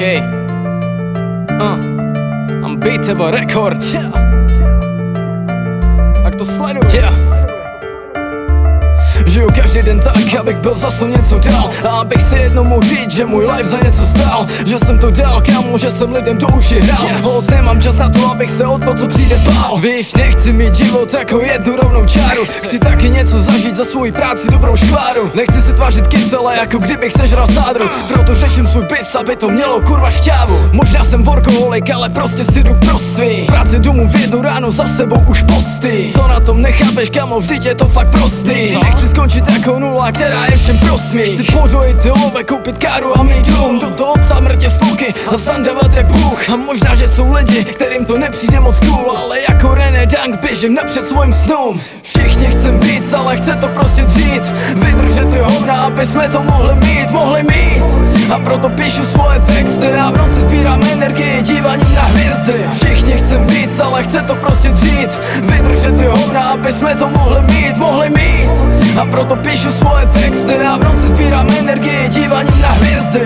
Okay. Uh. Unbeatable Records. Yeah. Tak to sleduje. Yeah. Žiju každý den tak, abych byl zase něco dál A abych si jednou mohl říct, že můj life za něco stál. Že jsem to dal, kámo, že jsem lidem do uši hrál. Yes. Hold, nemám čas na to, abych se o to, co přijde bál. Víš, nechci mít život jako jednu rovnou čáru. Chci taky něco zažít za svou práci dobrou škváru. Nechci se tvářit kysele, jako kdybych sežral sádru. Proto řeším svůj bis, aby to mělo kurva šťávu. Možná jsem workoholik, ale prostě si jdu pro svý. Z práce domů v jednu ráno za sebou už posty Co na tom nechápeš, kamo, vždyť je to fakt prostý. Nechci skončit jako nula, která je všem prosmích Chci podojit love, koupit káru a mít dům. Do toho psa mrtě sluky a sandavat jak Bůh. A možná, že jsou lidi, kterým to nepřijde moc cool Ale jako René Dank běžím napřed svým snům. Všichni chcem víc, ale chce to prostě dřít. Vydržet ty hovna, aby jsme to mohli mít, mohli mít. A proto píšu svoje texty a v noci sbírám energii dívaním na hvězdy. Všichni chcem víc, ale chce to prostě dřít. Vydržet ty hovna, aby jsme to mohli mít, mohli mít a proto píšu svoje texty A v noci sbírám energii dívaním na hvězdy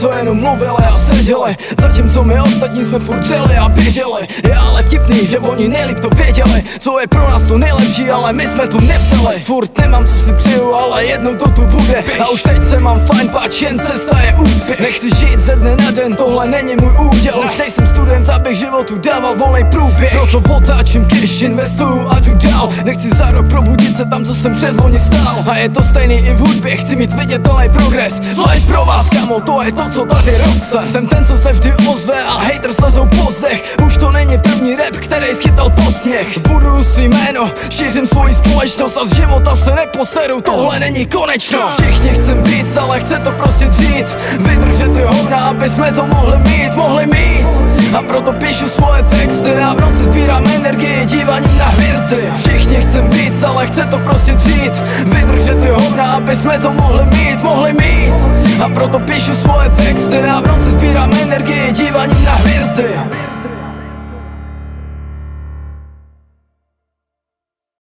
co jenom mluvili a seděli. Zatímco my ostatní jsme furt dřeli a běželi. Je ale vtipný, že oni nejlíp to věděli. Co je pro nás to nejlepší, ale my jsme tu nevzali. Furt nemám, co si přeju, ale jednou to tu bude. A už teď se mám fajn, pač jen cesta je úspěch. Nechci žít ze dne na den, tohle není můj úděl. Už nejsem student, abych životu dával volný průběh. Proto otáčím když investuju a jdu dál. Nechci za rok probudit se tam, co jsem předloni stál. A je to stejný i v hudbě, chci mít vidět plný progres. Flash pro vás, kamo, to je to, co tady roste. Jsem ten, co se vždy ozve a hater slezou po zech. Už to není první rap, který schytal posměch. Budu si jméno, šířím svoji společnost A z života se neposeru, tohle není konečno Všichni chcem víc, ale chce to prostě dřít. Vydržet ty hovna, aby jsme to mohli mít, mohli mít. A proto píšu svoje texty a v noci sbírám energii dívaním na hvězdy. Všichni chcem víc, ale chce to prostě dřít. Vydržet ty hovna, aby jsme to mohli mít, mohli mít. A proto píšu svoje texty